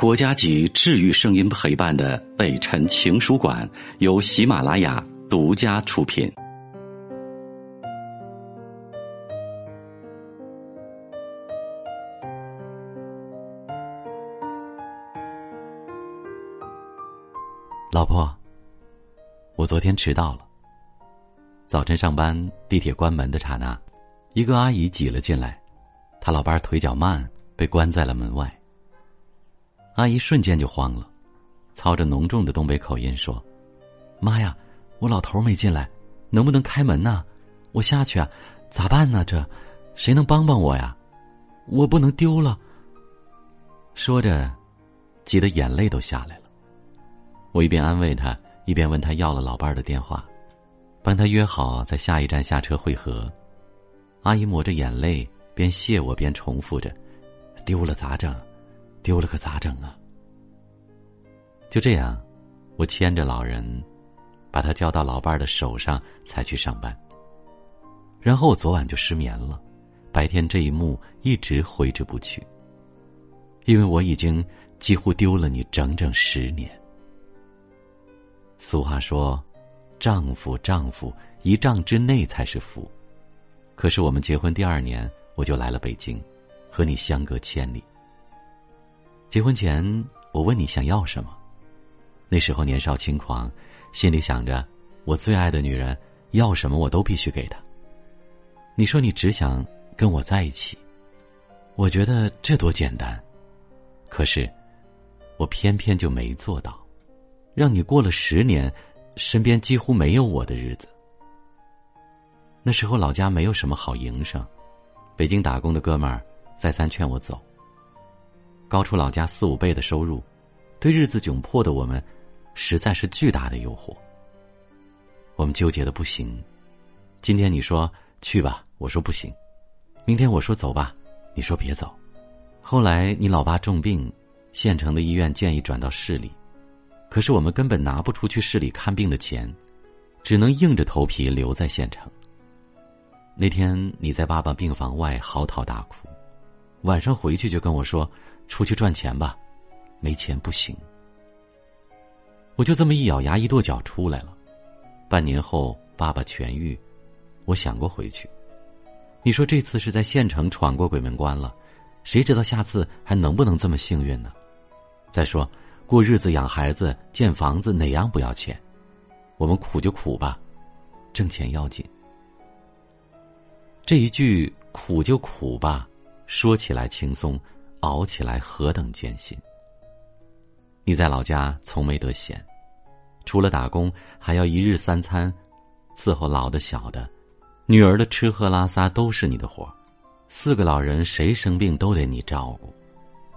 国家级治愈声音陪伴的北辰情书馆由喜马拉雅独家出品。老婆，我昨天迟到了。早晨上班，地铁关门的刹那，一个阿姨挤了进来，她老伴腿脚慢，被关在了门外。阿姨瞬间就慌了，操着浓重的东北口音说：“妈呀，我老头没进来，能不能开门呢？我下去啊，咋办呢？这，谁能帮帮我呀？我不能丢了。”说着，急得眼泪都下来了。我一边安慰他，一边问他要了老伴的电话，帮他约好在下一站下车会合。阿姨抹着眼泪，边谢我边重复着：“丢了咋整？”丢了可咋整啊？就这样，我牵着老人，把他交到老伴儿的手上，才去上班。然后我昨晚就失眠了，白天这一幕一直挥之不去。因为我已经几乎丢了你整整十年。俗话说：“丈夫，丈夫，一丈之内才是福。”可是我们结婚第二年，我就来了北京，和你相隔千里。结婚前，我问你想要什么，那时候年少轻狂，心里想着我最爱的女人要什么我都必须给她。你说你只想跟我在一起，我觉得这多简单，可是我偏偏就没做到，让你过了十年，身边几乎没有我的日子。那时候老家没有什么好营生，北京打工的哥们儿再三劝我走。高出老家四五倍的收入，对日子窘迫的我们，实在是巨大的诱惑。我们纠结的不行。今天你说去吧，我说不行；明天我说走吧，你说别走。后来你老爸重病，县城的医院建议转到市里，可是我们根本拿不出去市里看病的钱，只能硬着头皮留在县城。那天你在爸爸病房外嚎啕大哭，晚上回去就跟我说。出去赚钱吧，没钱不行。我就这么一咬牙一跺脚出来了。半年后，爸爸痊愈，我想过回去。你说这次是在县城闯过鬼门关了，谁知道下次还能不能这么幸运呢？再说，过日子、养孩子、建房子，哪样不要钱？我们苦就苦吧，挣钱要紧。这一句“苦就苦吧”，说起来轻松。熬起来何等艰辛！你在老家从没得闲，除了打工，还要一日三餐伺候老的小的，女儿的吃喝拉撒都是你的活四个老人谁生病都得你照顾，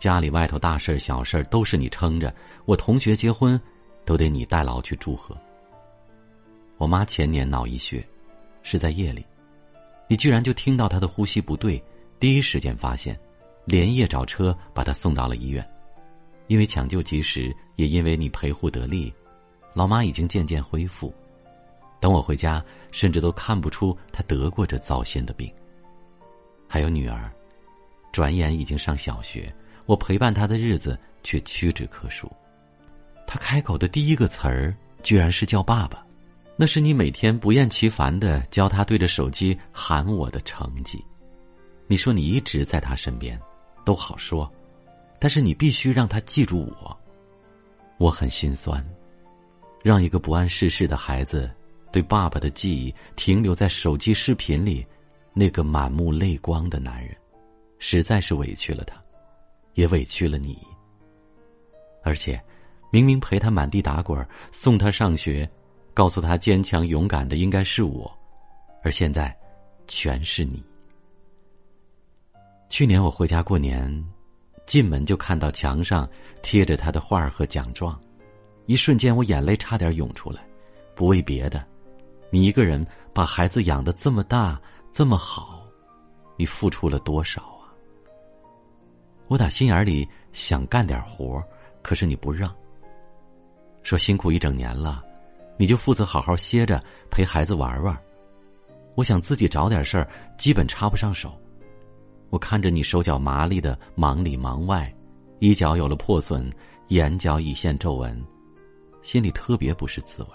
家里外头大事小事都是你撑着。我同学结婚，都得你代劳去祝贺。我妈前年脑溢血，是在夜里，你居然就听到她的呼吸不对，第一时间发现。连夜找车把他送到了医院，因为抢救及时，也因为你陪护得力，老妈已经渐渐恢复。等我回家，甚至都看不出她得过这糟心的病。还有女儿，转眼已经上小学，我陪伴她的日子却屈指可数。她开口的第一个词儿，居然是叫爸爸，那是你每天不厌其烦的教她对着手机喊我的成绩。你说你一直在他身边。都好说，但是你必须让他记住我。我很心酸，让一个不谙世事的孩子对爸爸的记忆停留在手机视频里，那个满目泪光的男人，实在是委屈了他，也委屈了你。而且，明明陪他满地打滚，送他上学，告诉他坚强勇敢的应该是我，而现在，全是你。去年我回家过年，进门就看到墙上贴着他的画和奖状，一瞬间我眼泪差点涌出来。不为别的，你一个人把孩子养的这么大这么好，你付出了多少啊？我打心眼里想干点活，可是你不让。说辛苦一整年了，你就负责好好歇着，陪孩子玩玩。我想自己找点事儿，基本插不上手。我看着你手脚麻利的忙里忙外，衣角有了破损，眼角已现皱纹，心里特别不是滋味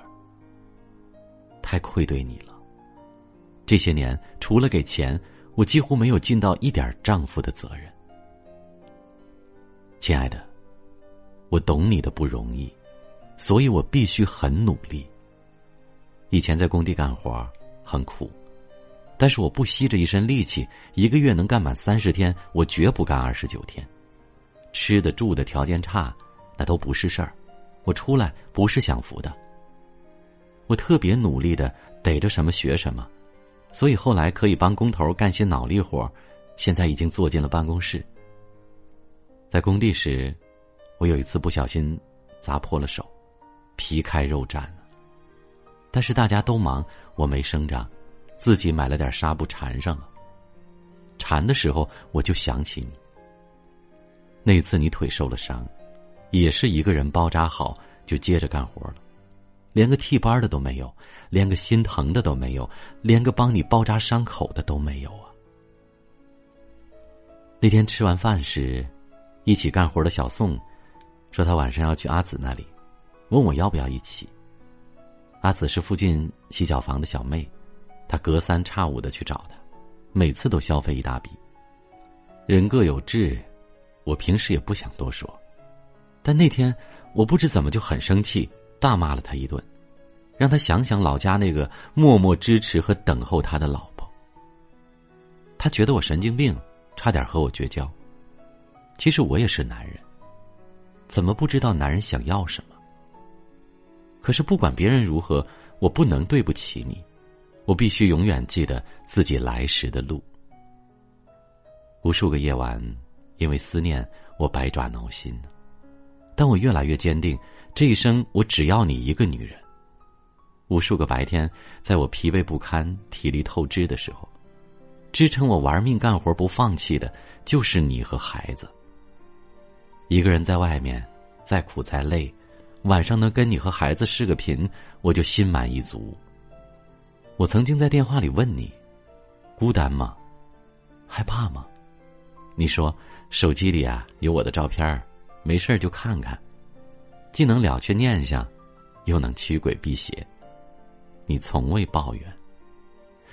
太愧对你了。这些年，除了给钱，我几乎没有尽到一点丈夫的责任。亲爱的，我懂你的不容易，所以我必须很努力。以前在工地干活很苦，但是我不惜着一身力气，一个月能干满三十天，我绝不干二十九天。吃的住的条件差，那都不是事儿。我出来不是享福的。我特别努力的逮着什么学什么，所以后来可以帮工头干些脑力活现在已经坐进了办公室。在工地时，我有一次不小心砸破了手，皮开肉绽了。但是大家都忙，我没声张，自己买了点纱布缠上了。缠的时候，我就想起你。那次你腿受了伤，也是一个人包扎好就接着干活了，连个替班的都没有，连个心疼的都没有，连个帮你包扎伤口的都没有啊。那天吃完饭时。一起干活的小宋，说他晚上要去阿紫那里，问我要不要一起。阿紫是附近洗脚房的小妹，他隔三差五的去找他，每次都消费一大笔。人各有志，我平时也不想多说，但那天我不知怎么就很生气，大骂了他一顿，让他想想老家那个默默支持和等候他的老婆。他觉得我神经病，差点和我绝交。其实我也是男人，怎么不知道男人想要什么？可是不管别人如何，我不能对不起你，我必须永远记得自己来时的路。无数个夜晚，因为思念，我百爪挠心，但我越来越坚定，这一生我只要你一个女人。无数个白天，在我疲惫不堪、体力透支的时候，支撑我玩命干活不放弃的，就是你和孩子。一个人在外面，再苦再累，晚上能跟你和孩子视个频，我就心满意足。我曾经在电话里问你，孤单吗？害怕吗？你说手机里啊有我的照片儿没事儿就看看，既能了却念想，又能驱鬼辟邪。你从未抱怨，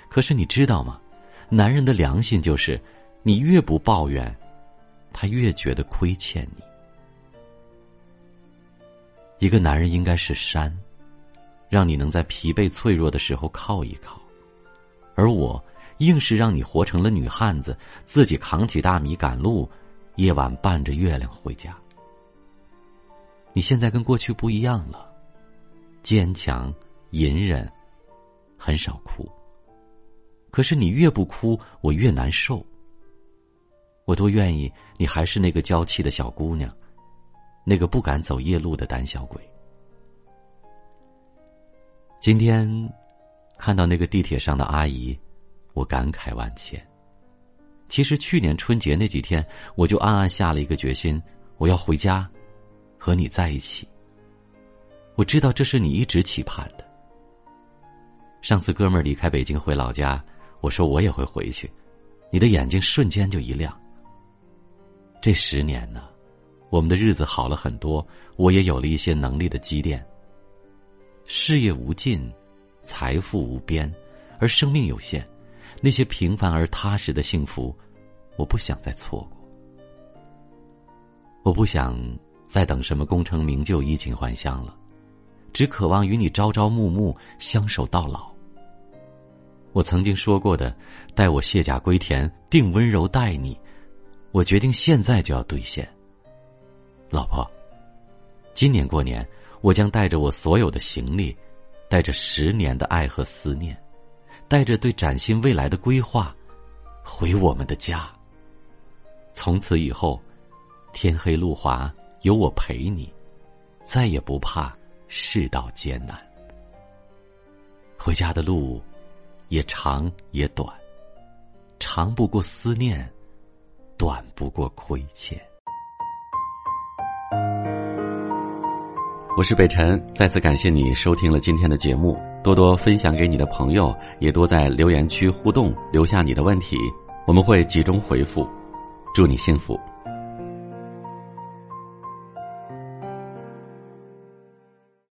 可是你知道吗？男人的良心就是，你越不抱怨，他越觉得亏欠你。一个男人应该是山，让你能在疲惫脆弱的时候靠一靠；而我硬是让你活成了女汉子，自己扛起大米赶路，夜晚伴着月亮回家。你现在跟过去不一样了，坚强、隐忍，很少哭。可是你越不哭，我越难受。我多愿意你还是那个娇气的小姑娘。那个不敢走夜路的胆小鬼。今天看到那个地铁上的阿姨，我感慨万千。其实去年春节那几天，我就暗暗下了一个决心：我要回家，和你在一起。我知道这是你一直期盼的。上次哥们儿离开北京回老家，我说我也会回去，你的眼睛瞬间就一亮。这十年呢？我们的日子好了很多，我也有了一些能力的积淀。事业无尽，财富无边，而生命有限，那些平凡而踏实的幸福，我不想再错过。我不想再等什么功成名就、衣锦还乡了，只渴望与你朝朝暮暮，相守到老。我曾经说过的“待我卸甲归田，定温柔待你”，我决定现在就要兑现。老婆，今年过年，我将带着我所有的行李，带着十年的爱和思念，带着对崭新未来的规划，回我们的家。从此以后，天黑路滑，有我陪你，再也不怕世道艰难。回家的路，也长也短，长不过思念，短不过亏欠。我是北辰，再次感谢你收听了今天的节目，多多分享给你的朋友，也多在留言区互动，留下你的问题，我们会集中回复。祝你幸福。